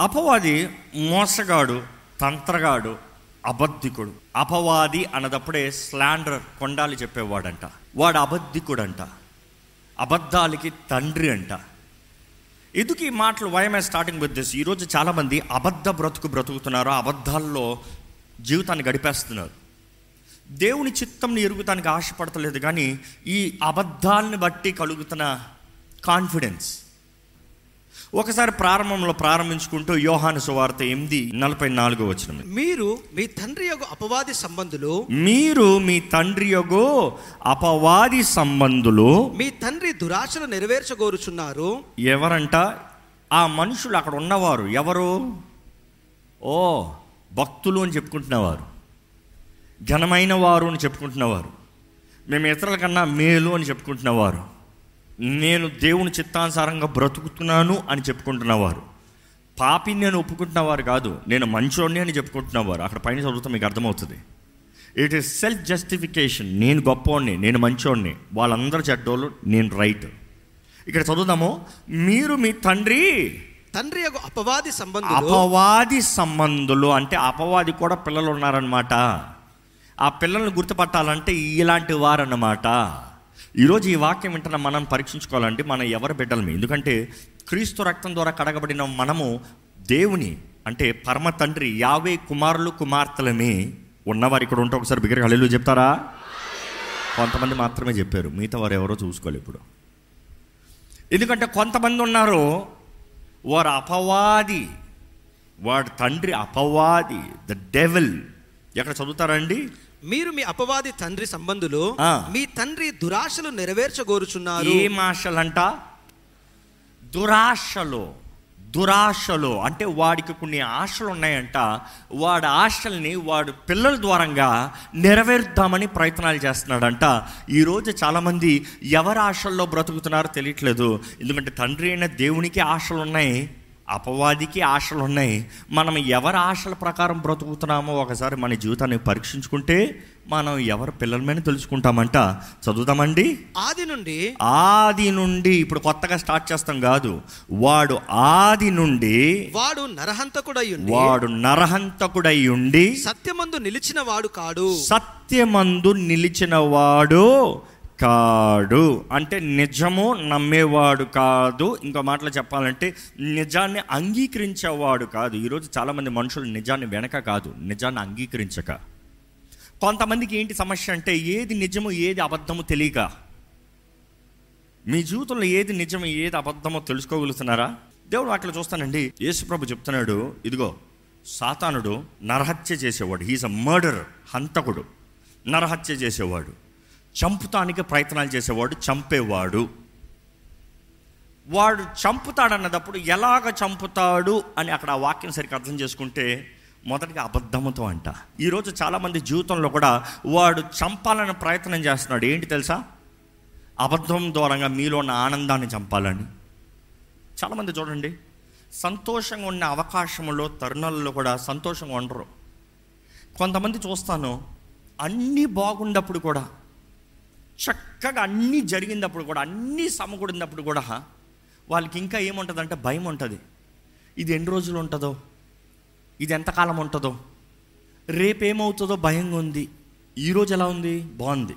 అపవాది మోసగాడు తంత్రగాడు అబద్ధికుడు. అపవాది అన్నదప్పుడే స్లాండర్ కొండాలి చెప్పేవాడంట. వాడు అబద్ధికుడంట. అబద్ధాలకి తండ్రి అంట. ఎందుకు ఈ మాటలు వైఎంఐ స్టార్టింగ్ విత్ దిస్ ఈరోజు చాలామంది అబద్ధ బ్రతుకు బ్రతుకుతున్నారు అబద్ధాల్లో జీవితాన్ని గడిపేస్తున్నారు. దేవుని చిత్తంని ఎరుగుతానికి ఆశపడతలేదు కానీ ఈ అబద్ధాలను బట్టి కలుగుతున్న కాన్ఫిడెన్స్ ఒకసారి ప్రారంభంలో ప్రారంభించుకుంటూ యోహాను సువార్త ఎనిమిది నలభై నాలుగో వచ్చిన మీరు మీ తండ్రి యొక్క అపవాది సంబంధులు మీరు మీ తండ్రి యొగో అపవాది సంబంధులు మీ తండ్రి దురాశలు నెరవేర్చగోరుచున్నారు. ఎవరంట? ఆ మనుషులు అక్కడ ఉన్నవారు. ఎవరు? ఓ భక్తులు అని చెప్పుకుంటున్నవారు. ఘనమైన వారు అని చెప్పుకుంటున్నవారు. మేము ఇతరుల కన్నా మేలు అని చెప్పుకుంటున్నవారు. నేను దేవుని చిత్తానుసారంగా బ్రతుకుతున్నాను అని చెప్పుకుంటున్నవారు. పాపిని నేను ఒప్పుకుంటున్నవారు కాదు నేను మంచోడిని అని చెప్పుకుంటున్నవారు. అక్కడ పైన చదువుతా మీకు అర్థమవుతుంది. ఇట్ ఈస్ సెల్ఫ్ జస్టిఫికేషన్ నేను గొప్పవాడిని నేను మంచోడిని వాళ్ళందరూ చెడ్డోళ్ళు నేను రైట్ ఇక్కడ చదువుదాము. మీరు మీ తండ్రి తండ్రి అపవాది సంబంధులు. అపవాది సంబంధులు అంటే అపవాది కూడా పిల్లలు ఉన్నారనమాట ఆ పిల్లల్ని గుర్తుపట్టాలంటే ఇలాంటి వారన్నమాట. ఈరోజు ఈ వాక్యం వింటున్న మనం పరీక్షించుకోవాలంటే మనం ఎవరి బిడ్డలమి ఎందుకంటే క్రీస్తు రక్తం ద్వారా కడగబడిన మనము దేవుని అంటే పరమ తండ్రి యావే కుమారులు కుమార్తెలమే ఉన్నవారు ఇక్కడ ఉంటే ఒకసారి బిగ్గరగా హల్లెలూయా చెప్తారా? కొంతమంది మాత్రమే చెప్పారు మిగతా వారు ఎవరో చూసుకోవాలి ఇప్పుడు. ఎందుకంటే కొంతమంది ఉన్నారు వారు అపవాది వాడి తండ్రి అపవాది ద డెవిల్. ఎక్కడ చదువుతారండి? మీరు మీ అపవాది తండ్రి సంబంధులు. మీ తండ్రి దురాశలు నెరవేర్చగోరుచున్నారు. ఏం ఆశలంట దురాశలు దురాశలు. అంటే వాడికి కొన్ని ఆశలు ఉన్నాయంట. వాడి ఆశల్ని వాడు పిల్లల ద్వారంగా నెరవేర్దామని ప్రయత్నాలు చేస్తున్నాడంట. ఈరోజు చాలామంది ఎవరి ఆశల్లో బ్రతుకుతున్నారో తెలియట్లేదు. ఎందుకంటే తండ్రి అయిన దేవునికి ఆశలు ఉన్నాయి అపవాదికి ఆశలు ఉన్నాయి మనం ఎవరి ఆశల ప్రకారం బ్రతుకుతున్నామో ఒకసారి మన జీవితాన్ని పరీక్షించుకుంటే మనం ఎవరి పిల్లలమని తెలుసుకుంటామంట. చదువుతామండి ఆది నుండి ఆది నుండి ఇప్పుడు కొత్తగా స్టార్ట్ చేస్తాం కాదు. వాడు ఆది నుండి వాడు నరహంతకుడై వాడు నరహంతకుడై ఉండి సత్యమందు నిలిచిన వాడు కాడు. సత్యమందు నిలిచిన వాడు కాడు అంటే నిజము నమ్మేవాడు కాదు. ఇంకో మాటలో చెప్పాలంటే నిజాన్ని అంగీకరించేవాడు కాదు. ఈరోజు చాలామంది మనుషులు నిజాన్ని వెనక కాదు. నిజాన్ని అంగీకరించక. కొంతమందికి ఏంటి సమస్య అంటే ఏది నిజము ఏది అబద్ధమో తెలియక. మీ జీవితంలో ఏది నిజమో ఏది అబద్ధమో తెలుసుకోగలుగుతున్నారా? దేవుడు అట్లా చూస్తానండి. యేసుప్రభు చెప్తున్నాడు ఇదిగో సాతానుడు నరహత్య చేసేవాడు. హీస్ అ మర్డర్ హంతకుడు. నరహత్య చేసేవాడు. చంపుతానికి ప్రయత్నాలు చేసేవాడు చంపేవాడు. వాడు చంపుతాడన్నదప్పుడు ఎలాగ చంపుతాడు అని అక్కడ ఆ వాక్యం సరిగ్గా అర్థం చేసుకుంటే మొదటిగా అబద్ధముతో అంట. ఈరోజు చాలామంది జీవితంలో కూడా వాడు చంపాలని ప్రయత్నం చేస్తున్నాడు. ఏంటి తెలుసా? అబద్ధం ద్వారంగా మీలో ఉన్న ఆనందాన్ని చంపాలని. చాలామంది చూడండి సంతోషంగా ఉన్న అవకాశంలో తరుణాలలో కూడా సంతోషంగా ఉండరు. కొంతమంది చూస్తాను అన్నీ బాగున్నప్పుడు కూడా చక్కగా అన్నీ జరిగినప్పుడు కూడా అన్నీ సమకూడినప్పుడు కూడా వాళ్ళకి ఇంకా ఏముంటుందంటే భయం ఉంటుంది. ఇది ఎన్ని రోజులు ఉంటుందో? ఇది ఎంతకాలం ఉంటుందో? రేపేమవుతుందో భయంగా ఉంది ఈరోజు ఎలా ఉంది? బాగుంది.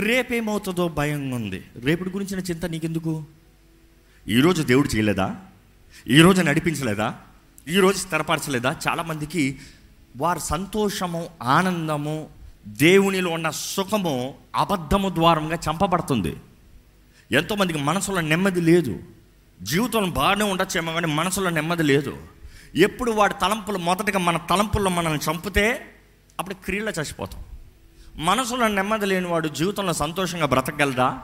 రేపేమవుతుందో భయంగా ఉంది రేపటి గురించిన చింత నీకెందుకు? ఈరోజు దేవుడు చేయలేదా? ఈరోజు నడిపించలేదా? ఈరోజు స్థిరపరచలేదా? చాలామందికి వారి సంతోషము ఆనందము దేవునిలో ఉన్న సుఖము అబద్ధము ద్వారంగా చంపబడుతుంది. ఎంతోమందికి మనసులో నెమ్మది లేదు. జీవితంలో బాగానే ఉండొచ్చేమో కానీ మనసులో నెమ్మది లేదు. ఎప్పుడు వాడి తలంపులు మొదటగా మన తలంపుల్లో మనల్ని చంపితే అప్పుడు క్రియలో చచ్చిపోతాం. మనసులో నెమ్మది లేని వాడు జీవితంలో సంతోషంగా బ్రతకగలదా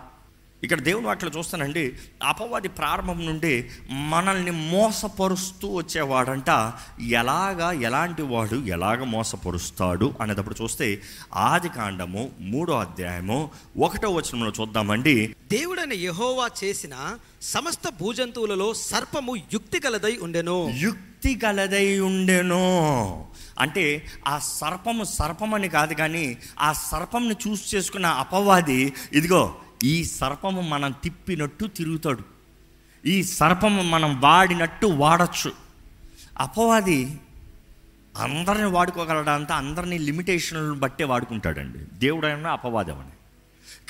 ఇక్కడ దేవుని వాటిలో చూస్తానండి. అపవాది ప్రారంభం నుండి మనల్ని మోసపరుస్తూ వచ్చేవాడంట. ఎలాగా ఎలాంటి వాడు ఎలాగ మోసపరుస్తాడు అనేటప్పుడు చూస్తే ఆది కాండము మూడో అధ్యాయము ఒకటో వచనంలో చూద్దామండి. దేవుడైన యెహోవా చేసిన సమస్త భూజంతువులలో సర్పము యుక్తి కలదై ఉండెను. యుక్తి గలదై ఉండెను. అంటే ఆ సర్పము సర్పమని కాదు కానీ ఆ సర్పంని చూసి చేసుకున్న అపవాది ఇదిగో ఈ సర్పము మనం తిప్పినట్టు తిరుగుతాడు. ఈ సర్పము మనం వాడినట్టు వాడచ్చు. అపవాది అందరిని వాడుకోగలడంత అందరినీ లిమిటేషన్లను బట్టే వాడుకుంటాడండి. దేవుడు అపవాదం అపవాదమని.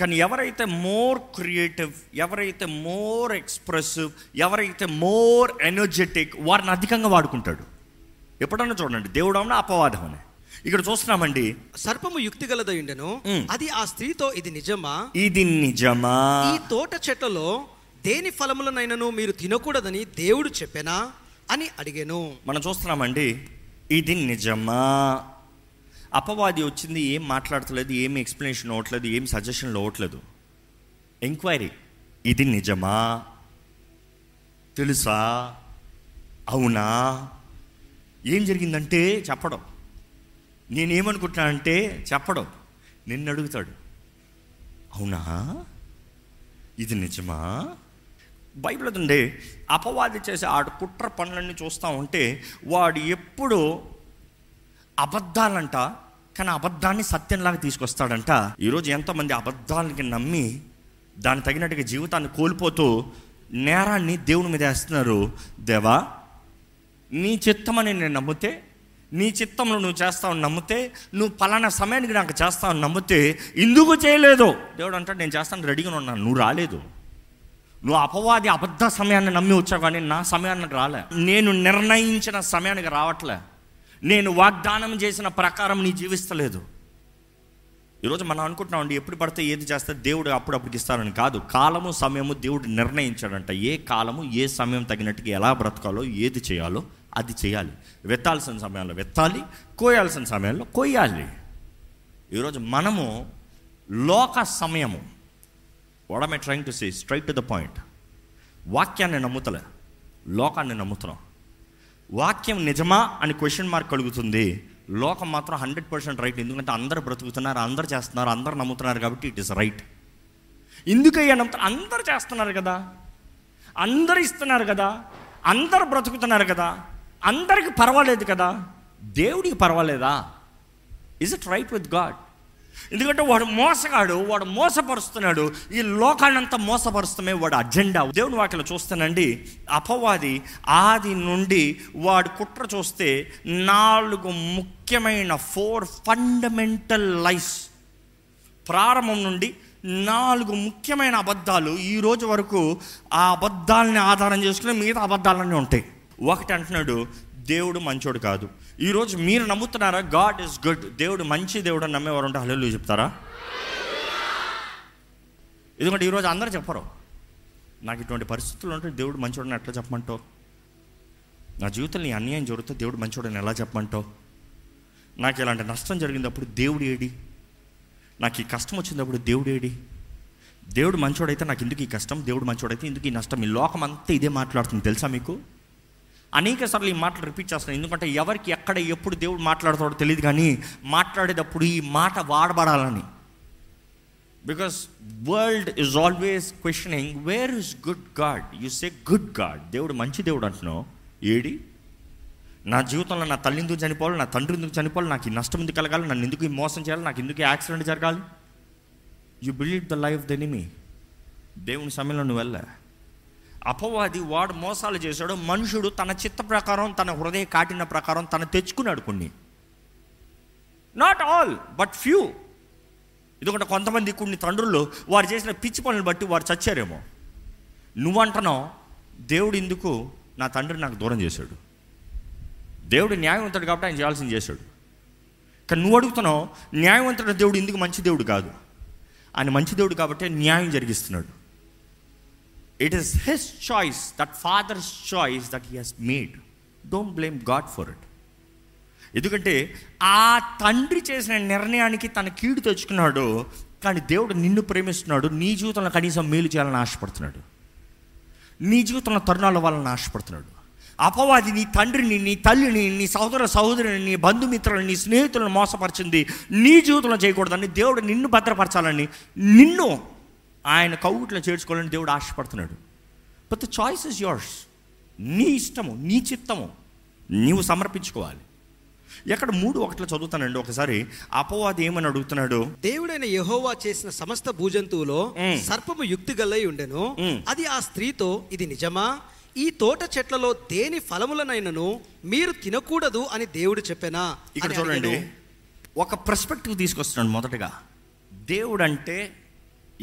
కానీ ఎవరైతే మోర్ క్రియేటివ్ ఎవరైతే మోర్ ఎక్స్ప్రెసివ్ ఎవరైతే మోర్ ఎనర్జెటిక్ వారిని అధికంగా వాడుకుంటాడు. ఎప్పుడన్నా చూడండి దేవుడన్నా అపవాదం అని ఇక్కడ చూస్తున్నామండి. సర్పము యుక్తి గలదై ఉండెను. అది ఆ స్త్రీతో ఇది నిజమా? ఇది నిజమా? ఈ తోట చెట్లలో దేని ఫలములనైనను మీరు తినకూడదని దేవుడు చెప్పెనా? అని అడిగాను. మనం చూస్తున్నామండి ఇది నిజమా? అపవాది వచ్చింది ఏం మాట్లాడతలేదు ఏం ఎక్స్ప్లెనేషన్ అవ్వట్లేదు ఏం సజెషన్లు అవ్వట్లేదు ఎంక్వైరీ ఇది నిజమా? తెలుసా? అవునా? ఏం జరిగిందంటే చెప్పడం. నేనేమనుకుంటున్నానంటే చెప్పడం. నిన్ను అడుగుతాడు అవునా? ఇది నిజమా? బైబిల్ ఉండే అపవాది చేసే ఆడు కుట్ర పనులన్నీ చూస్తూ ఉంటే వాడు ఎప్పుడు అబద్ధాలంట కానీ అబద్ధాన్ని సత్యంలాగా తీసుకొస్తాడంట. ఈరోజు ఎంతోమంది అబద్ధాలకి నమ్మి దాని తగినట్టుగా జీవితాన్ని కోల్పోతూ నేరాన్ని దేవుని మీద వేస్తున్నారు. దేవా నీ చిత్తమని నేను నమ్మితే నీ చిత్తంలో నువ్వు చేస్తావు నమ్మితే నువ్వు పలానా సమయానికి నాకు చేస్తావు నమ్మితే ఎందుకు చేయలేదు. దేవుడు అంటాడు నేను చేస్తాను రెడీగా ఉన్నాను నువ్వు రాలేదు. నువ్వు అపవాది అబద్ధ సమయాన్ని నమ్మి వచ్చావు కానీ నా సమయానికి రాలే. నేను నిర్ణయించిన సమయానికి రావట్లే. నేను వాగ్దానం చేసిన ప్రకారం నీ జీవిస్తలేదు. ఈరోజు మనం అనుకుంటున్నామండి ఎప్పుడు పడితే ఏది చేస్తే దేవుడు అప్పుడప్పుడు ఇస్తారని కాదు. కాలము సమయము దేవుడు నిర్ణయించాడంట. ఏ కాలము ఏ సమయం తగినట్టుగా ఎలా బ్రతకాలో ఏది చేయాలో అది చేయాలి. వెత్తాల్సిన సమయంలో వెత్తాలి కోయాల్సిన సమయంలో కోయాలి. ఈరోజు మనము లోక సమయము. What I trying to say straight to the point వాక్యాన్ని నమ్ముతలే. లోకాన్ని నమ్ముతున్నాం. వాక్యం నిజమా అని క్వశ్చన్ మార్క్ కలుగుతుంది. లోకం మాత్రం హండ్రెడ్ పర్సెంట్ రైట్ ఎందుకంటే అందరు బ్రతుకుతున్నారు అందరు చేస్తున్నారు అందరు నమ్ముతున్నారు కాబట్టి ఇట్ ఇస్ రైట్ ఎందుకయ్యా నమ్ముతారు అందరు చేస్తున్నారు కదా. అందరు ఇస్తున్నారు కదా. అందరు బ్రతుకుతున్నారు కదా. అందరికి పర్వాలేదు కదా? దేవుడికి పర్వాలేదా? Is it right with God ఎందుకంటే వాడు మోసగాడు వాడు మోసపరుస్తున్నాడు. ఈ లోకాన్నంతా మోసపరుస్తమే వాడు అజెండా. దేవుని వాటిలో చూస్తానండి అపవాది ఆది నుండి వాడు కుట్ర చూస్తే నాలుగు ముఖ్యమైన ఫోర్ ఫండమెంటల్ లైఫ్. ప్రారంభం నుండి నాలుగు ముఖ్యమైన అబద్ధాలు ఈ రోజు వరకు ఆ అబద్ధాలని ఆధారం చేసుకుని మిగతా అబద్ధాలన్నీ ఉంటాయి. ఒకటి అంటున్నాడు దేవుడు మంచోడు కాదు. ఈరోజు మీరు నమ్ముతున్నారా గాడ్ ఇస్ గుడ్ దేవుడు మంచి దేవుడు అని నమ్మేవారు ఉంటే హలో చెప్తారా? ఎందుకంటే ఈరోజు అందరూ చెప్పరు. నాకు ఇటువంటి పరిస్థితులు ఉంటే దేవుడు మంచోడని ఎట్లా చెప్పమంటావు? నా జీవితంలో ఈ అన్యాయం జరుగుతుంది దేవుడు మంచోడని ఎలా చెప్పమంటావు? నాకు ఇలాంటి నష్టం జరిగినప్పుడు దేవుడు ఏడి? నాకు ఈ కష్టం వచ్చినప్పుడు దేవుడు ఏడి? దేవుడు మంచోడైతే నాకు ఎందుకు ఈ కష్టం? దేవుడు మంచోడైతే ఎందుకు ఈ నష్టం? ఈ లోకం అంతా ఇదే మాట్లాడుతుంది తెలుసా మీకు? అనేక సార్లు ఈ మాటలు రిపీట్ చేస్తున్నాను ఎందుకంటే ఎవరికి ఎక్కడ ఎప్పుడు దేవుడు మాట్లాడతాడో తెలియదు కానీ మాట్లాడేటప్పుడు ఈ మాట వాడబడాలని. Because world is always questioning where is good God you say good God దేవుడు మంచి దేవుడు అంటున్నావు. ఏడి? నా జీవితంలో నా తల్లి ఎందుకు చనిపోవాలి? నా తండ్రి ఎందుకు చనిపోవాలి? నాకు ఈ నష్టం ఎందుకు కలగాలి? నన్ను ఎందుకు ఈ మోసం చేయాలి? నాకు ఎందుకు యాక్సిడెంట్ జరగాలి? You believe the life the enemy దేవుని సమయంలో నువ్వు వెళ్ళా అపవాది వాడు మోసాలు చేశాడు మనుషుడు తన చిత్త ప్రకారం తన హృదయ కాటిన ప్రకారం తను తెచ్చుకున్నాడు కొన్ని. నాట్ ఆల్ బట్ ఫ్యూ ఎందుకంటే కొంతమంది కొన్ని తండ్రులు వారు చేసిన పిచ్చి పనులు బట్టి వారు చచ్చారేమో. నువ్వంటున్నావు దేవుడు ఎందుకు నా తండ్రి నాకు దూరం చేశాడు. దేవుడు న్యాయవంతుడు కాబట్టి ఆయన చేయాల్సింది చేశాడు. కానీ నువ్వు అడుగుతున్నావు న్యాయవంతుడు దేవుడు ఎందుకు మంచి దేవుడు కాదు. ఆయన మంచి దేవుడు కాబట్టి న్యాయం జరిగిస్తున్నాడు. It is his choice that father's choice that he has made don't blame God for it ఎందుకంటే ఆ తండ్రి చేసిన నిర్ణయానికి తన కీడు తెచ్చుకున్నాడు కానీ దేవుడు నిన్ను ప్రేమిస్తున్నాడు నీ జీవితంలో కనీసం మేలు చేయాలని ఆశపడుతున్నాడు. నీ జీవితంలో తరుణాల వలన ఆశపడుతున్నాడు. అపవాది నీ తండ్రిని నీ తల్లిని నీ సహోదర సహోదరుని నీ బంధుమిత్రులను నీ స్నేహితులను మోసపరిచింది నీ జీవితంలో చేయకూడదని దేవుడు నిన్ను భద్రపరచాలని నిన్ను ఆయన కౌగుట్లో చేర్చుకోవాలని దేవుడు ఆశపడుతున్నాడు. But the choice is yours నీ ఇష్టము నీ చిత్తము నీవు సమర్పించుకోవాలి. ఎక్కడ మూడు ఒకటిలో చదువుతానండి ఒకసారి. అపవాది ఏమని అడుగుతున్నాడు? దేవుడైన యెహోవా చేసిన సమస్త భూజంతువులో. సర్పము యుక్తి గల్లై ఉండెను. అది ఆ స్త్రీతో ఇది నిజమా? ఈ తోట చెట్లలో దేని ఫలములనైనను మీరు తినకూడదు అని దేవుడు చెప్పెనా? ఇక్కడ చూడండి. ఒక పర్స్పెక్టివ్ తీసుకొస్తున్నాడు మొదటగా. దేవుడు అంటే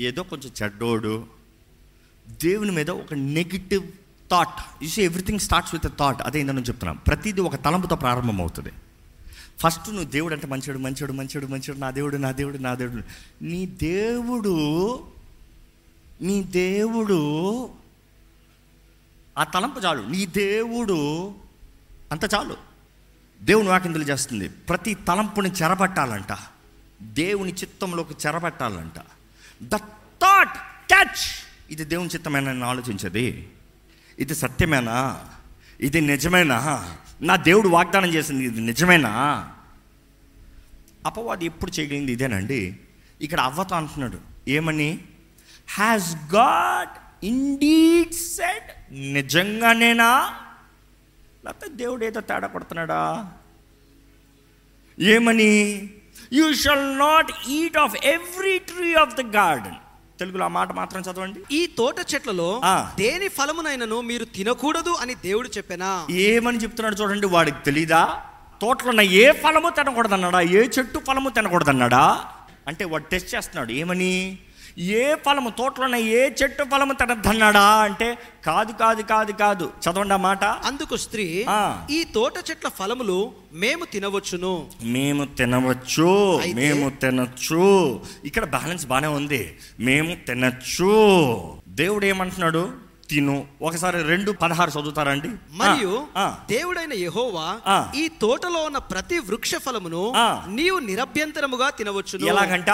ఏదో కొంచెం చెడ్డోడు. దేవుని మీద ఒక negative thought use everything starts with thought అదే నేను చెప్తున్నాను. ప్రతిదీ ఒక తలంపుతో ప్రారంభం అవుతుంది ఫస్ట్ నువ్వు దేవుడు అంటే మంచివాడు మంచివాడు మంచివాడు మంచివాడు నా దేవుడు నా దేవుడు నా దేవుడు. నీ దేవుడు నీ దేవుడు ఆ తలంపు చాలు. నీ దేవుడు అంత చాలు. దేవుని వాకిందులు చేస్తుంది ప్రతి తలంపుని చెరబట్టాలంట దేవుని చిత్తంలోకి చెరబట్టాలంట ద థాట్ క్యాచ్ ఇది దేవుని చిత్తమేనా నేను ఆలోచించది. ఇది సత్యమేనా? ఇది నిజమేనా? నా దేవుడు వాగ్దానం చేసింది ఇది నిజమేనా? అపవాది ఎప్పుడు చేయగలిగింది ఇదేనండి. ఇక్కడ అవ్వతో అంటున్నాడు ఏమని? హ్యాస్ గాడ్ ఇండీడ్ సెడ్ నిజంగానేనా? లేకపోతే దేవుడు ఏదో తేడా కొడుతున్నాడా? ఏమని? You shall not eat of every tree of the garden తెలుగులో ఆ మాట మాత్రం చదవండి. ఈ తోట చెట్లలో ఆ. దేని ఫలమునైనను మీరు తినకూడదు అని దేవుడు చెప్పెనా? ఏమని చెప్తున్నాడు చూడండి వాడికి తెలీదా? తోటలో ఉన్న ఏ ఫలము తినకూడదన్నాడా? ఏ చెట్టు ఫలము తినకూడదన్నాడా? అంటే వాడు టెస్ట్ చేస్తున్నాడు ఏమని? ఏ ఫలము తోటలో ఉన్న ఏ చెట్టు ఫలము తినద్దన్నాడా అంటే కాదు కాదు కాదు కాదు చదవండి మాట అందుకు స్త్రీ. ఈ తోట చెట్ల ఫలములు మేము తినవచ్చును మేము తినవచ్చు? మేము తినచ్చు ఇక్కడ బ్యాలెన్స్ బాగానే ఉంది మేము తినచ్చు దేవుడు ఏమంటున్నాడు తిను ఒకసారి రెండు పదహారు చదువుతారండి మరియు. దేవుడైన యెహోవా. ఈ తోటలో ఉన్న ప్రతి వృక్ష ఫలమును. నీవు నిరభ్యంతరముగా తినవచ్చును ఎలాగంట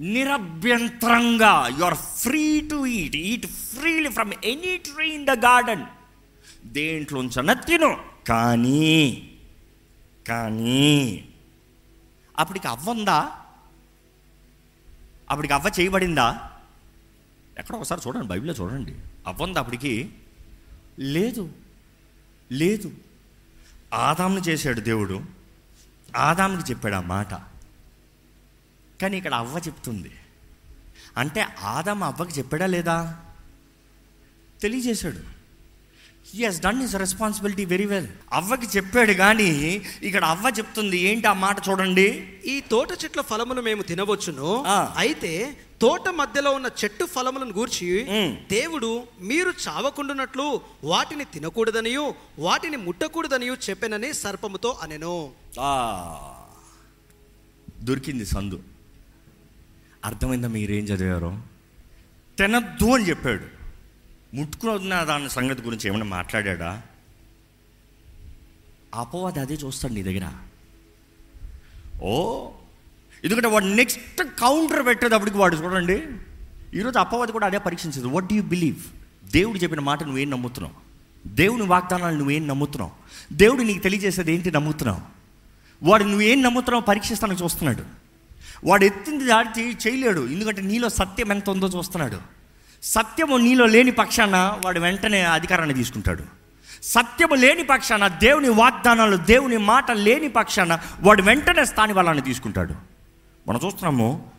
నిరభ్యంతరంగా. You are free to eat eat freely from any tree in the garden దేంట్లోంచన తిను. కానీ కానీ అప్పటికి అవ్వందా అప్పటికి అవ్వ చేయబడిందా? ఎక్కడ ఒకసారి చూడండి బైబిల్లో చూడండి. అవ్వందా అప్పటికి? లేదు. లేదు. ఆదాంను చేశాడు దేవుడు. ఆదాంకి చెప్పాడు ఆ మాట. కానీ ఇక్కడ అవ్వ చెప్తుంది. అంటే ఆదాం అవ్వకి చెప్పాడా లేదా? తెలియజేశాడు. He has done his responsibility very well అవ్వకి చెప్పాడు కానీ ఇక్కడ అవ్వ చెప్తుంది ఏంటి ఆ మాట చూడండి. ఈ తోట చెట్ల ఫలమును మేము తినవచ్చును. అయితే తోట మధ్యలో ఉన్న చెట్టు ఫలములను గూర్చి. దేవుడు మీరు చావకుండునట్లు వాటిని తినకూడదనియు వాటిని ముట్టకూడదనియు చెప్పెనని సర్పముతో అనెను. దొరికింది సందు. అర్థమైందా మీరేం చదివారో? తినద్దు అని చెప్పాడు. ముట్టుకున్న దాని సంగతి గురించి ఏమైనా మాట్లాడా అపవాది అదే చూస్తాడు నీ దగ్గర. ఓ ఎందుకంటే వాడు నెక్స్ట్ కౌంటర్ పెట్టేటప్పటికి వాడు చూడండి. ఈరోజు అపవాది కూడా అదే పరీక్షించదు. వాట్ డూ యూ బిలీవ్ దేవుడు చెప్పిన మాట నువ్వేం నమ్ముతున్నావు? దేవుని వాగ్దానాలు నువ్వేం నమ్ముతున్నావు? దేవుడు నీకు తెలియజేసేది ఏంటి నమ్ముతున్నావు? వాడు నువ్వేం నమ్ముతున్నావు పరీక్షిస్తానికి చూస్తున్నాడు. వాడు ఎత్తింది దాటి చేయలేడు. ఎందుకంటే నీలో సత్యం ఎంత ఉందో చూస్తున్నాడు. సత్యము నీలో లేని పక్షాన వాడు వెంటనే అధికారాన్ని తీసుకుంటాడు. సత్యము లేని పక్షాన దేవుని వాగ్దానాలు దేవుని మాట లేని పక్షాన వాడు వెంటనే స్థాని బలాన్ని తీసుకుంటాడు. మనం చూస్తున్నాము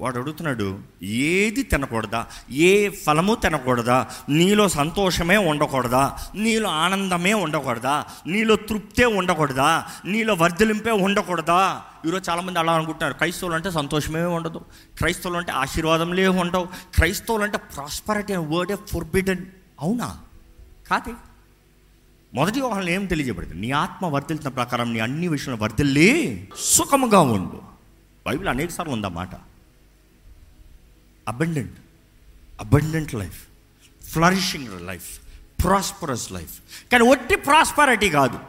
వాడు అడుగుతున్నాడు ఏది తినకూడదా? ఏ ఫలము తినకూడదా? నీలో సంతోషమే ఉండకూడదా? నీలో ఆనందమే ఉండకూడదా? నీలో తృప్తే ఉండకూడదా? నీలో వర్ధలింపే ఉండకూడదా? ఈరోజు చాలామంది అలా అనుకుంటున్నారు. క్రైస్తవులు అంటే సంతోషమే ఉండదు. క్రైస్తవులు అంటే ఆశీర్వాదంలే ఉండవు. క్రైస్తవులు అంటే ప్రాస్పరిటీ అనే వర్డే ఫుర్బిడన్ అవునా? కాదే. మొదటి వాళ్ళని ఏం తెలియజేయబడింది? నీ ఆత్మ వర్ధిల్చిన ప్రకారం నీ అన్ని విషయంలో వర్ధిల్లి సుఖముగా ఉండు. బైబిల్ అనేక సార్లు ఉందా మాట abundant abundant life flourishing life prosperous life కానీ ఒట్టి ప్రాస్పారిటీ కాదు.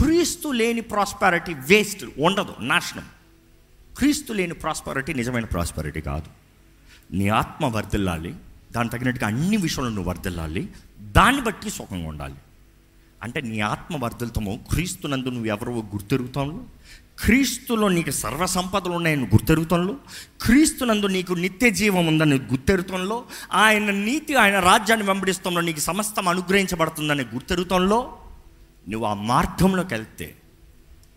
క్రీస్తు లేని ప్రాస్పారిటీ వేస్ట్ ఉండదు. నాశనం. క్రీస్తు లేని ప్రాస్పారిటీ నిజమైన ప్రాస్పారిటీ కాదు. నీ ఆత్మ వర్ధిల్లాలి. దాని తగినట్టుగా అన్ని విషయంలో నువ్వు వర్ధిల్లాలి. దాన్ని బట్టి సుఖంగా ఉండాలి. అంటే నీ ఆత్మ వర్ధలతము క్రీస్తునందు నువ్వు ఎవరో గుర్తెరుగుతాను క్రీస్తులో నీకు సర్వ సంపదలు ఉన్నాయని గుర్తెరుగుతంలో క్రీస్తునందు నీకు నిత్య జీవం ఉందని గుర్తెరుగుతంలో ఆయన నీతి ఆయన రాజ్యాన్ని వెంబడిస్తంలో నీకు సమస్తం అనుగ్రహించబడుతుందని గుర్తెరుగుతంలో నువ్వు ఆ మార్గంలోకి వెళ్తే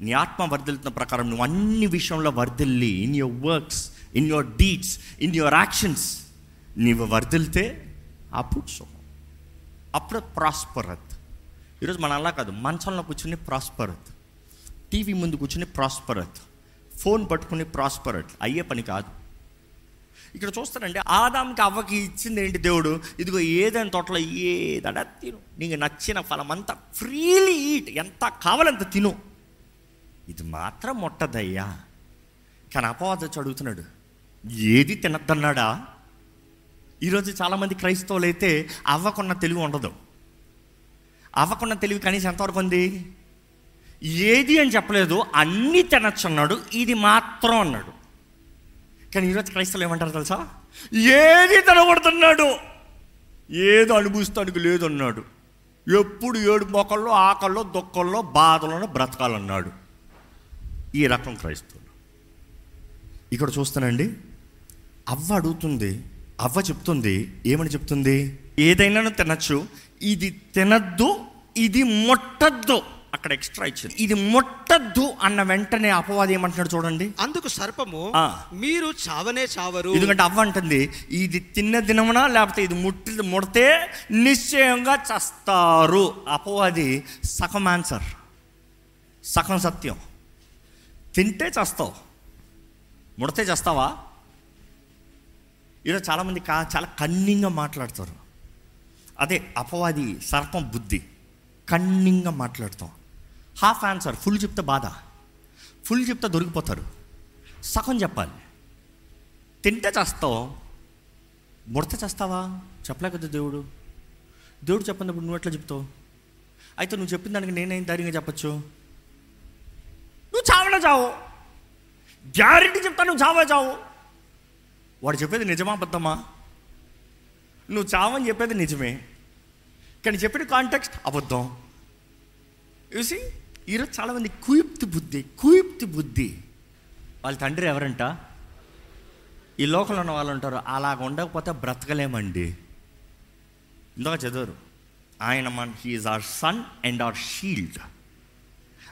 నీ ఆత్మ వర్ధిల్తున్న ప్రకారం నువ్వు అన్ని విషయంలో వర్ధిల్లి in your works in your deeds in your actions నీవు వర్ధిల్తే అప్పుడు సుఖం. అప్పుడు ప్రాస్పరత్ ఈరోజు మన అలా కాదు మంచంలో కూర్చుని ప్రాస్పరత్ టీవీ ముందు కూర్చుని ప్రాస్పరత్ ఫోన్ పట్టుకుని ప్రాస్పరత్ అయ్యే పని కాదు. ఇక్కడ చూస్తానండి ఆదాంకి అవ్వకి ఇచ్చింది ఏంటి దేవుడు? ఇదిగో ఏదైనా తోటలో ఏదడా తిను. నీకు నచ్చిన ఫలం అంతా ఫ్రీలీ ఈట్ ఎంత కావాలంత తిను. ఇది మాత్రం మొట్టదయ్యా. కానీ అపవాద అడుగుతున్నాడు ఏది తినద్దన్నాడా? ఈరోజు చాలామంది క్రైస్తవులు అయితే అవ్వకున్న తెలివి ఉండదు. అవ్వకున్న తెలివి కనీసం ఎంతవరకు ఉంది? ఏది అని చెప్పలేదు అన్నీ తినచ్చు అన్నాడు ఇది మాత్రం అన్నాడు. కానీ ఈరోజు క్రైస్తవులు ఏమంటారు తెలుసా? ఏది తినబడుతున్నాడు ఏదో అనుభవిస్తానికి లేదు అన్నాడు ఎప్పుడు ఏడు మొక్కల్లో ఆకల్లో దుఃఖంలో బాధలను బ్రతకాలన్నాడు. ఈ రకం క్రైస్తవులు. ఇక్కడ చూస్తానండి అవ్వ అడుగుతుంది అవ్వ చెప్తుంది ఏమని చెప్తుంది? ఏదైనా తినచ్చు ఇది తినద్దు ఇది ముట్టద్దు. అక్కడ ఎక్స్ట్రా ఇచ్చింది. ఇది ముట్టద్దు అన్న వెంటనే అపవాది ఏమంటున్నాడు చూడండి. అందుకు సర్పము. మీరు చావనే చావరు. ఎందుకంటే అవ్వ అంటుంది ఇది తిన్న దినమున లేకపోతే ఇది ముట్టి ముడితే నిశ్చయంగా చస్తారు. అపవాది సగం ఆన్సర్ సగం సత్యం. తింటే చస్తావు. ముడితే చేస్తావా? ఈరోజు చాలామంది కా చాలా కన్నింగా మాట్లాడతారు. అదే అపవాది సర్పం బుద్ధి. కన్నింగా మాట్లాడతాం. హాఫ్ ఆన్సర్ ఫుల్ చెప్తే బాధ. ఫుల్ చెప్తే దొరికిపోతారు. సగం చెప్పాలి. తింటే చేస్తావు ముడత చేస్తావా? చెప్పలే కదా దేవుడు. దేవుడు చెప్పినప్పుడు నువ్వు ఎట్లా చెప్తావు? అయితే నువ్వు చెప్పిన దానికి నేనేం ధైర్యంగా చెప్పచ్చు? నువ్వు చావన చావు. గ్యారెంటీ చెప్తా నువ్వు చావా చావు. వాడు చెప్పేది నిజమా అబద్ధమా? నువ్వు చావని చెప్పేది నిజమే. కానీ చెప్పిన కాంటెక్స్ట్ అబద్ధం. చూసి ఈరోజు చాలామంది కుయుప్తి బుద్ధి కుయుప్తి బుద్ధి. వాళ్ళ తండ్రి ఎవరంట? ఈ లోకంలో ఉన్న వాళ్ళు ఉంటారు అలాగ ఉండకపోతే బ్రతకలేమండి. ఇందాక చదువురు ఆయన మన he is our sun and our shield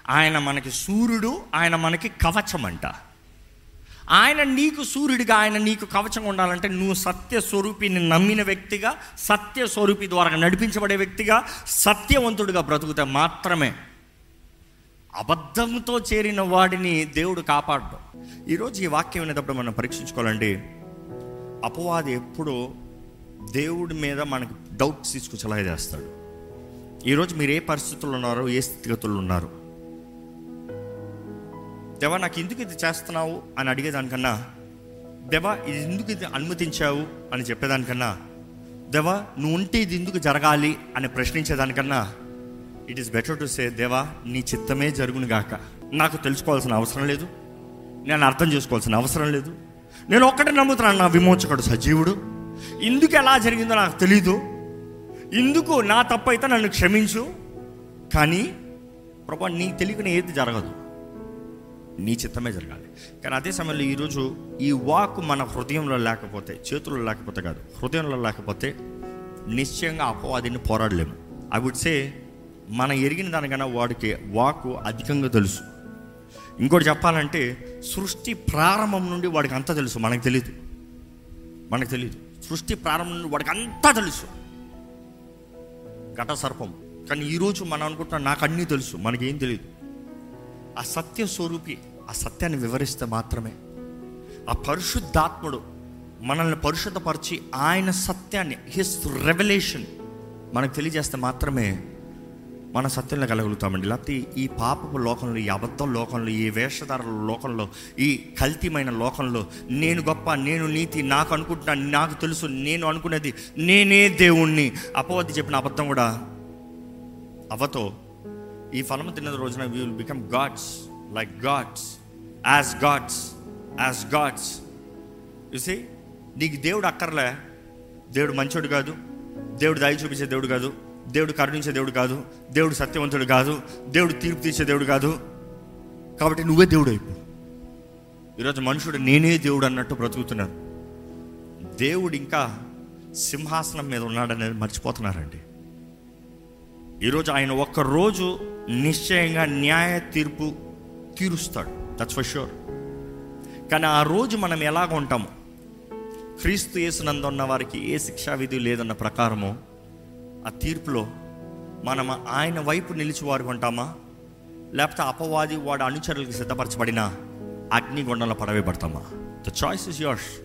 ఆయన మనకి సూర్యుడు ఆయన మనకి కవచం అంట ఆయన నీకు సూర్యుడిగా ఆయన నీకు కవచం ఉండాలంటే నువ్వు సత్య స్వరూపిని నమ్మిన వ్యక్తిగా సత్య స్వరూపి ద్వారా నడిపించబడే వ్యక్తిగా సత్యవంతుడిగా బ్రతుకుతే మాత్రమే అబద్ధంతో చేరిన వాడిని దేవుడు కాపాడడం. ఈరోజు ఈ వాక్యం వినేటప్పుడు మనం పరీక్షించుకోవాలండి. అపవాది ఎప్పుడు దేవుడి మీద మనకు డౌట్స్ తీసుకొచ్చేలా చేస్తాడు. ఈరోజు మీరు ఏ పరిస్థితుల్లో ఉన్నారో ఏ స్థితిగతులు ఉన్నారు. దేవా నాకు ఎందుకు ఇది చేస్తున్నావు అని అడిగేదానికన్నా దేవా ఇది ఎందుకు ఇది అనుమతించావు అని చెప్పేదానికన్నా దేవా నువ్వు ఉంటే ఇది ఎందుకు జరగాలి అని ప్రశ్నించేదానికన్నా it is better to say దేవా నీ చిత్తమే జరుగును గాక. నాకు తెలుసుకోవాల్సిన అవసరం లేదు. నేను అర్థం చేసుకోవాల్సిన అవసరం లేదు. నేను ఒక్కటే నమ్ముతున్నాను నా విమోచకుడు సజీవుడు. ఇందుకు ఎలా జరిగిందో నాకు తెలీదు. ఇందుకు నా తప్పు అయితే నన్ను క్షమించు. కానీ ప్రభా నీకు తెలియకుండా ఏది జరగదు. నీ చిత్తమే జరగాలి. కానీ అదే సమయంలో ఈరోజు ఈ వాక్ మన హృదయంలో లేకపోతే చేతుల్లో లేకపోతే కాదు హృదయంలో లేకపోతే నిశ్చయంగా అపవాదిని పోరాడలేము. ఐ వుడ్ సే మనం ఎరిగిన దానికన్నా వాడికి వాకు అధికంగా తెలుసు. ఇంకోటి చెప్పాలంటే సృష్టి ప్రారంభం నుండి వాడికి అంతా తెలుసు. మనకు తెలియదు మనకు తెలియదు సృష్టి ప్రారంభం నుండి వాడికి అంతా తెలుసు. ఘట సర్పం. కానీ ఈరోజు మనం అనుకుంటున్నాం నాకు అన్నీ తెలుసు. మనకేం తెలియదు ఆ సత్య స్వరూపి ఆ సత్యాన్ని వివరిస్తే మాత్రమే. ఆ పరిశుద్ధాత్ముడు మనల్ని పరిశుద్ధపరిచి ఆయన సత్యాన్ని హిస్ రెవల్యూషన్ మనకు తెలియజేస్తే మాత్రమే మన సత్యంలో కలగలుగుతామండి. లేకపోతే ఈ పాపపు లోకంలో ఈ అబద్ధం లోకంలో ఈ వేషధారుల లోకంలో ఈ కల్తీమైన లోకంలో నేను గొప్ప నేను నీతి నాకు అనుకుంటున్నాను నాకు తెలుసు నేను అనుకునేది నేనే దేవుణ్ణి. అపవద్ది చెప్పిన అబద్ధం కూడా అవతో ఈ ఫలము తిన్న రోజున we will become gods like gods as gods as gods చూసి నీకు దేవుడు అక్కర్లే. దేవుడు మంచోడు కాదు. దేవుడు దయ చూపించే దేవుడు కాదు. దేవుడు కరుణించే దేవుడు కాదు దేవుడు సత్యవంతుడు కాదు దేవుడు తీర్పు తీర్చే దేవుడు కాదు. కాబట్టి నువ్వే దేవుడు అయిపో. ఈరోజు మనుషుడు నేనే దేవుడు అన్నట్టు బ్రతుకుతున్నారు దేవుడు ఇంకా సింహాసనం మీద ఉన్నాడనేది మర్చిపోతున్నారండి. ఈరోజు ఆయన ఒక్క రోజు నిశ్చయంగా న్యాయ తీర్పు తీరుస్తాడు. దట్స్ ఫర్ షూర్ కానీ ఆ రోజు మనం ఎలాగ ఉంటాము? క్రీస్తు యేసునందు ఉన్న వారికి ఏ శిక్షా విధి లేదన్న ప్రకారము ఆ తీర్పులో మనం ఆయన వైపు నిలిచివారు ఉంటామా లేకపోతే అపవాది వాడు అనుచరులకు సిద్ధపరచబడిన అగ్నిగుండంలో పడవేయబడతామా? ద చాయిస్ ఇస్ యోర్స్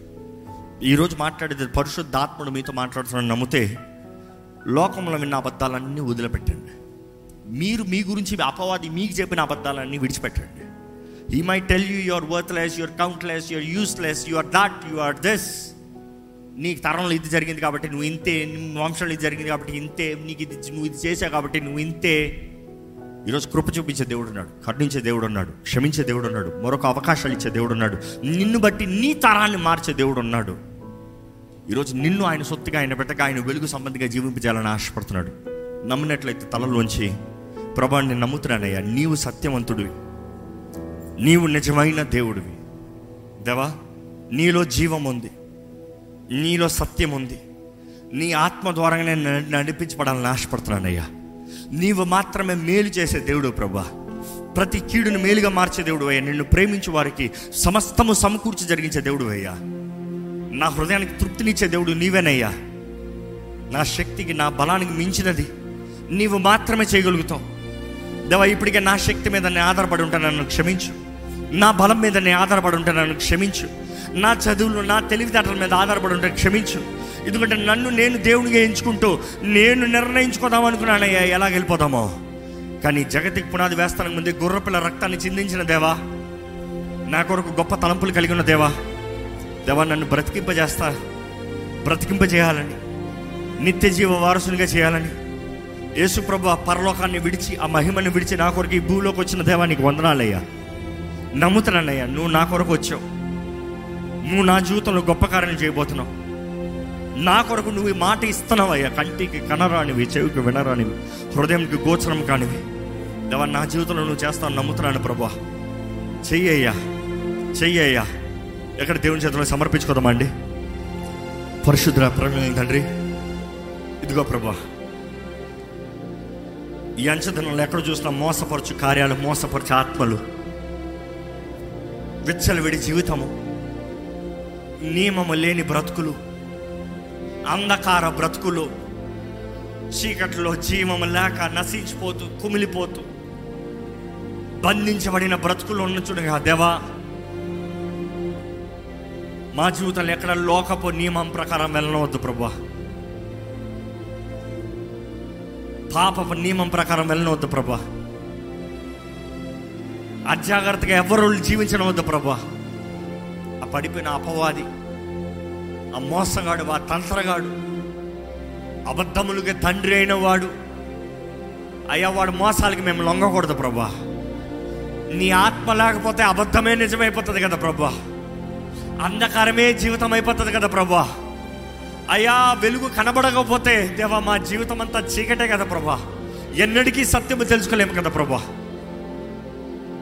ఈరోజు మాట్లాడేది పరిశుద్ధాత్ముడు మీతో మాట్లాడుతున్నాను నమ్మితే లోకంలో విన్న అబద్ధాలన్నీ వదిలిపెట్టండి. మీరు మీ గురించి అపవాది మీకు చెప్పిన అబద్ధాలన్నీ విడిచిపెట్టండి. ఈ may tell you your worthless your countless your useless your that you are this నీకు తరంలో ఇది జరిగింది కాబట్టి నువ్వు ఇంతే వంశంలో ఇది జరిగింది కాబట్టి ఇంతే నీకు ఇది నువ్వు ఇది చేసావు కాబట్టి నువ్వు ఇంతే. ఈరోజు కృప చూపించే దేవుడు ఉన్నాడు కరుణించే దేవుడు ఉన్నాడు క్షమించే దేవుడు ఉన్నాడు మరొక అవకాశాలు ఇచ్చే దేవుడు ఉన్నాడు నిన్ను బట్టి నీ తరాన్ని మార్చే దేవుడు ఉన్నాడు. ఈరోజు నిన్ను ఆయన సొత్తుగా ఆయన పెట్టక ఆయన వెలుగు సంబంధిగా జీవింపజేయాలని ఆశపడుతున్నాడు. నమ్మినట్లయితే తలలోంచి ప్రభా నేను నమ్ముతున్నానయ్యా నీవు సత్యవంతుడివి. నీవు నిజమైన దేవుడివి. దేవా నీలో జీవం ఉంది. నీలో సత్యం ఉంది. నీ ఆత్మ ద్వారా నేను నడిపించబడాలని ఆశపడుతున్నానయ్యా నీవు మాత్రమే మేలు చేసే దేవుడు ప్రభా. ప్రతి కీడును మేలుగా మార్చే దేవుడు అయ్యా. నిన్ను ప్రేమించే వారికి సమస్తము సమకూర్చి జరిగించే దేవుడు అయ్యా. నా హృదయానికి తృప్తినిచ్చే దేవుడు నీవేనయ్యా. నా శక్తికి నా బలానికి మించినది నీవు మాత్రమే చేయగలుగుతావు. దేవా ఇప్పటికే నా శక్తి మీద నేను ఆధారపడి ఉంటాను నన్ను క్షమించు. నా బలం మీద నేను ఆధారపడి ఉంటాను నన్ను క్షమించు. నా చదువులు నా తెలివితేటల మీద ఆధారపడి ఉంటే క్షమించు. ఎందుకంటే నన్ను నేను దేవునిగా ఎంచుకుంటూ నేను నిర్ణయించుకోదాం అనుకున్నానయ్యా ఎలా వెళ్ళిపోదామో కానీ జగతికి పునాది వేస్తానికి ముందే గుర్రపిల్ల రక్తాన్ని చిందించిన దేవా నా కొరకు గొప్ప తలంపులు కలిగి ఉన్న దేవా దేవా నన్ను బ్రతికింపజేస్తా బ్రతికింపజేయాలని నిత్య జీవ వారసునిగా చేయాలని యేసు ప్రభు ఆ పరలోకాన్ని విడిచి ఆ మహిమను విడిచి నా కొరకు ఈ భూలోకి వచ్చిన దేవా నీకు వందనాలయ్యా. నమ్ముతున్నానయ్యా నువ్వు నా కొరకు వచ్చావు. నువ్వు నా జీవితంలో గొప్ప కార్యం చేయబోతున్నావు. నా కొరకు నువ్వు ఈ మాట ఇస్తున్నావయ్యా. కంటికి కనరానివి చెవికి వినరానివి హృదయంకి గోచరం కానివి. దేవా నా జీవితంలో నువ్వు చేస్తావు నమ్ముతున్నాను ప్రభా చెయ్యయ్యా. చెయ్యయ్యా. ఎక్కడ దేవుని చేతిలో సమర్పించుకోదామండి పరిశుద్ర ప్రేమ తండ్రి ఇదిగో ప్రభా ఈ అంచదనంలో ఎక్కడ చూసినా మోసపరచు కార్యాలు మోసపరచు ఆత్మలు. విచ్చలవిడి జీవితము. నియమము లేని బ్రతుకులు అంధకార బ్రతుకులు చీకట్లో జీవము లేక నశించిపోతూ కుమిలిపోతూ బంధించబడిన బ్రతుకులు ఉన్న దేవా. మా జీవితంలో ఎక్కడ లోకపు నియమం ప్రకారం వెళ్ళనవద్దు ప్రభా పాపపు నియమం ప్రకారం వెళ్ళనవద్దు ప్రభా అజాగ్రత్తగా ఎవరు జీవించడం వద్దు ప్రభా పడిపోయిన అపవాది ఆ మోసగాడు ఆ తంత్రగాడు అబద్ధములుగా తండ్రి అయిన వాడు. అయ్యా వాడు మోసాలకి మేము లొంగకూడదు ప్రభా. నీ ఆత్మ లేకపోతే అబద్ధమే నిజమైపోతుంది కదా ప్రభా. అంధకారమే జీవితం అయిపోతుంది కదా ప్రభా. అయ్యా వెలుగు కనబడకపోతే దేవా మా జీవితం అంతా చీకటే కదా ప్రభా. ఎన్నటికీ సత్యము తెలుసుకోలేము కదా ప్రభా.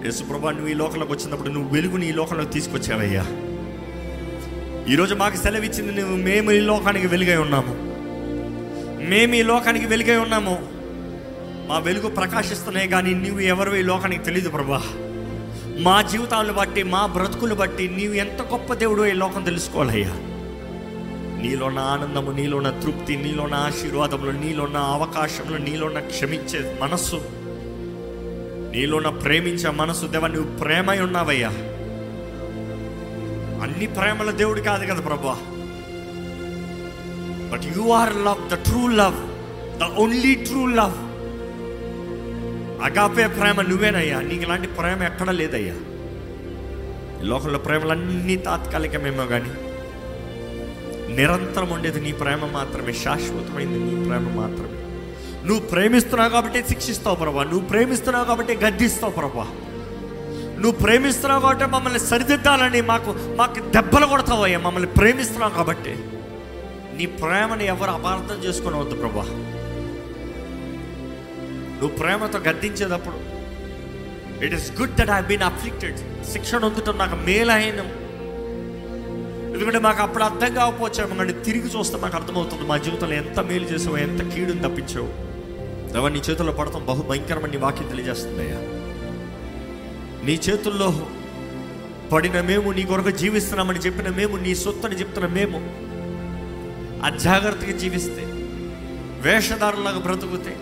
యేసు ప్రభా నువ్వు ఈ లోకంలోకి వచ్చినప్పుడు నువ్వు వెలుగుని ఈ లోకంలోకి తీసుకొచ్చావయ్యా. ఈరోజు మాకు సెలవిచ్చింది నువ్వు మేము ఈ లోకానికి వెలుగై ఉన్నాము. మేము ఈ లోకానికి వెలుగై ఉన్నాము. మా వెలుగు ప్రకాశిస్తున్నాయి కానీ నువ్వు ఎవరు ఈ లోకానికి తెలియదు ప్రభా. మా జీవితాలను బట్టి మా బ్రతుకులు బట్టి నీవు ఎంత గొప్ప దేవుడు ఈ లోకం తెలుసుకోవాలయ్యా. నీలోన్న ఆనందము నీలో ఉన్న తృప్తి నీలోన్న ఆశీర్వాదములు నీలోన్న అవకాశములు నీలోన్న క్షమించే మనస్సు నీలోన్న ప్రేమించే మనసు దేవ నువ్వు ప్రేమై ఉన్నావయ్యా. అన్ని ప్రేమల దేవుడు కాదు కదా ప్రభా. But you are love the true love the only true love agape ప్రేమ నువ్వేనయ్యా. నీకు ఇలాంటి ప్రేమ ఎక్కడ లేదయ్యా. లోకంలో ప్రేమలన్నీ తాత్కాలికమేమో కానీ నిరంతరం ఉండేది నీ ప్రేమ మాత్రమే శాశ్వతమైంది నీ ప్రేమ మాత్రమే. నువ్వు ప్రేమిస్తున్నావు కాబట్టి శిక్షిస్తావు ప్రభా. నువ్వు ప్రేమిస్తున్నావు కాబట్టి గద్దిస్తావు ప్రభా. నువ్వు ప్రేమిస్తున్నావు కాబట్టి మమ్మల్ని సరిదిద్దాలని మాకు మాకు దెబ్బలు కొడతావు అయ్యా మమ్మల్ని ప్రేమిస్తున్నావు కాబట్టి. నీ ప్రేమని ఎవరు అపార్థం చేసుకునవద్దు ప్రభా. నువ్వు ప్రేమతో గద్దించేటప్పుడు it is good that I been afflicted శిక్షణ అందుటం నాకు మేలైన. ఎందుకంటే మాకు అప్పుడు అర్థం కాకపోవచ్చు కానీ తిరిగి చూస్తే మాకు అర్థమవుతుంది మా జీవితంలో ఎంత మేలు చేసావు ఎంత కీడుని తప్పించావు. దేవా నీ చేతుల్లో పడతాం బహు భయంకరమని నీ వాక్యం తెలియజేస్తుందయ్యా. నీ చేతుల్లో పడిన మేము నీ కొరకు జీవిస్తున్నామని చెప్పిన మేము నీ సొత్తని చెప్తున్న మేము అజాగ్రత్తగా జీవిస్తే వేషధారులాగా బ్రతుకుతే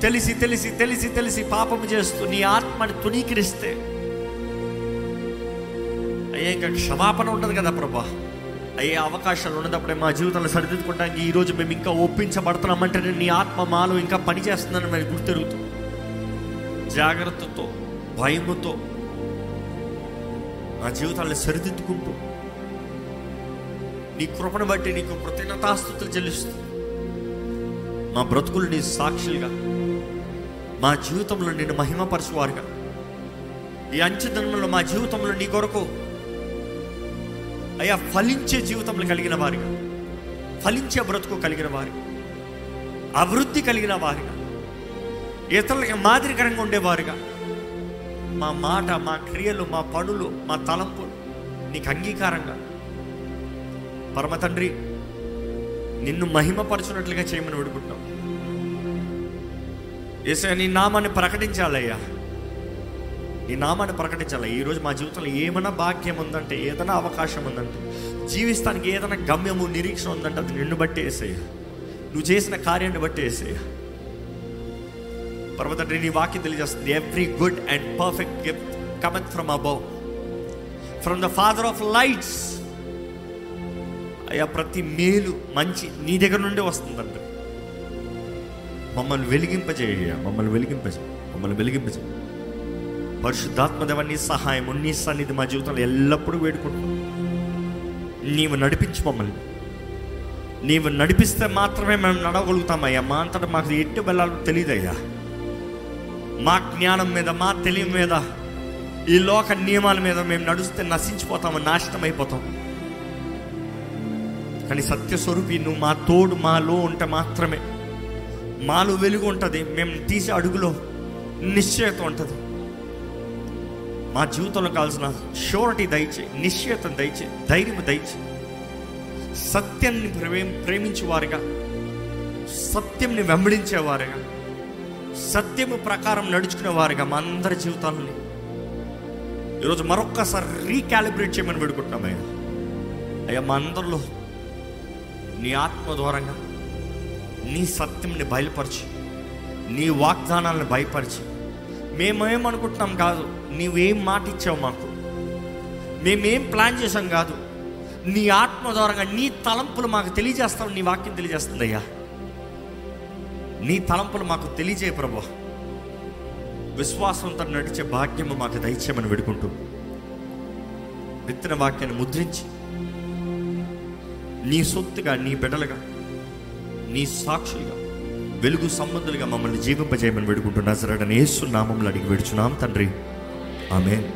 తెలిసి తెలిసి తెలిసి తెలిసి పాపం చేస్తూ నీ ఆత్మని తునీకరిస్తే అయ్యే ఇంకా క్షమాపణ ఉండదు కదా ప్రభా. అయ్యే అవకాశాలు ఉన్నదప్పుడే మా జీవితంలో సరిదిద్దుకోవడానికి ఈరోజు మేము ఇంకా ఒప్పించబడుతున్నామంటే నీ ఆత్మ మాలో ఇంకా పని చేస్తుందని మేము గుర్తెరుగుతూ జాగ్రత్తతో భయముతో మా జీవితాన్ని సరిదిద్దుకుంటూ నీ కృపను బట్టి నీకు కృతజ్ఞతాస్తుతులు చెల్లిస్తూ మా బ్రతుకులు నీ సాక్షులుగా మా జీవితంలో నేను మహిమపరచువారుగా. ఈ అంచెదనంలో మా జీవితంలో నీ కొరకు అయ్యా ఫలించే జీవితంలో కలిగిన వారిగా ఫలించే బ్రతుకు కలిగిన వారిగా అభివృద్ధి కలిగిన వారిగా ఇతరులకి మాదిరికరంగా ఉండేవారుగా. మా మాట మా క్రియలు మా పనులు మా తలంపులు నీకు అంగీకారంగా. పరమ తండ్రి నిన్ను మహిమపరచున్నట్లుగా చేయమని వేడుకుంటాం ఏసయ్య నీ నామాన్ని ప్రకటించాలయ్యా. నీ నామాన్ని ప్రకటించాలి ఈరోజు మా జీవితంలో ఏమైనా భాగ్యం ఉందంటే ఏదైనా అవకాశం ఉందంటే జీవిస్తానికి ఏదైనా గమ్యము నిరీక్షణ ఉందంటే అది నిన్ను బట్టి వేసేయ నువ్వు చేసిన కార్యాన్ని బట్టి వేసేయ పర్వతండ్రి నీ వాక్యం తెలియజేస్తుంది. Every good and perfect gift cometh from above from the father of lights అయ్యా ప్రతి మేలు మంచి నీ దగ్గర నుండి వస్తుందంట. మమ్మల్ని వెలిగింపజేయ మమ్మల్ని వెలిగింపజే మమ్మల్ని వెలిగింపజే పరిశుద్ధాత్మదేవ నీ సహాయం నీ సన్నిధి మా జీవితంలో ఎల్లప్పుడూ వేడుకుంటున్నాం. నీవు నడిపించు మమ్మల్ని. నీవు నడిపిస్తే మాత్రమే మేము నడవగలుగుతామయ్యా మా అంతటా మాకు ఎట్టు వెళ్ళాలో తెలియదయ్యా మా జ్ఞానం మీద మా తెలివి మీద ఈ లోక నియమాల మీద మేము నడుస్తే నశించిపోతాము నాశనం అయిపోతాం కానీ సత్యస్వరూపి నువ్వు మా తోడు మాలో ఉంటే మాత్రమే. మాలో వెలుగు ఉంటుంది మేము తీసే అడుగులో నిశ్చయత ఉంటుంది. మా జీవితంలో కావాల్సిన షూరిటీ దయచే నిశ్చయత దయచే ధైర్యం దయచే సత్యాన్ని ప్రేమించేవారుగా సత్యంని వెంబడించేవారుగా సత్యము ప్రకారం నడుచుకునేవారుగా మా అందరి జీవితాలని ఈరోజు మరొక్కసారి రీకాలిబ్రేట్ చేయమని పెడుకుంటున్నాం అయ్యా అయ్యా మా అందరిలో నీ ఆత్మ ద్వారంగా నీ సత్యంని బయలుపరిచి నీ వాగ్దానాలను బయలుపరిచి మేమేమనుకుంటున్నాం కాదు నీవేం మాట ఇచ్చావు మాకు. మేమేం ప్లాన్ చేసాం కాదు నీ ఆత్మ ద్వారంగా నీ తలంపులు మాకు తెలియజేస్తావు నీ వాక్యం తెలియజేస్తుంది అయ్యా. నీ తలంపులు మాకు తెలియజేయ ప్రభా. విశ్వాసంతో నడిచే భాగ్యము మాకు దయచేయమని వేడుకుంటూ విత్తన వాక్యాన్ని ముద్రించి నీ సొత్తుగా నీ బిడ్డలుగా నీ సాక్షులుగా వెలుగు సంబంధులుగా మమ్మల్ని జీవింపజేయమని వేడుకుంటున్నా సరే యేసు నామంలో అడిగి వేడుచున్నాం తండ్రి. ఆమె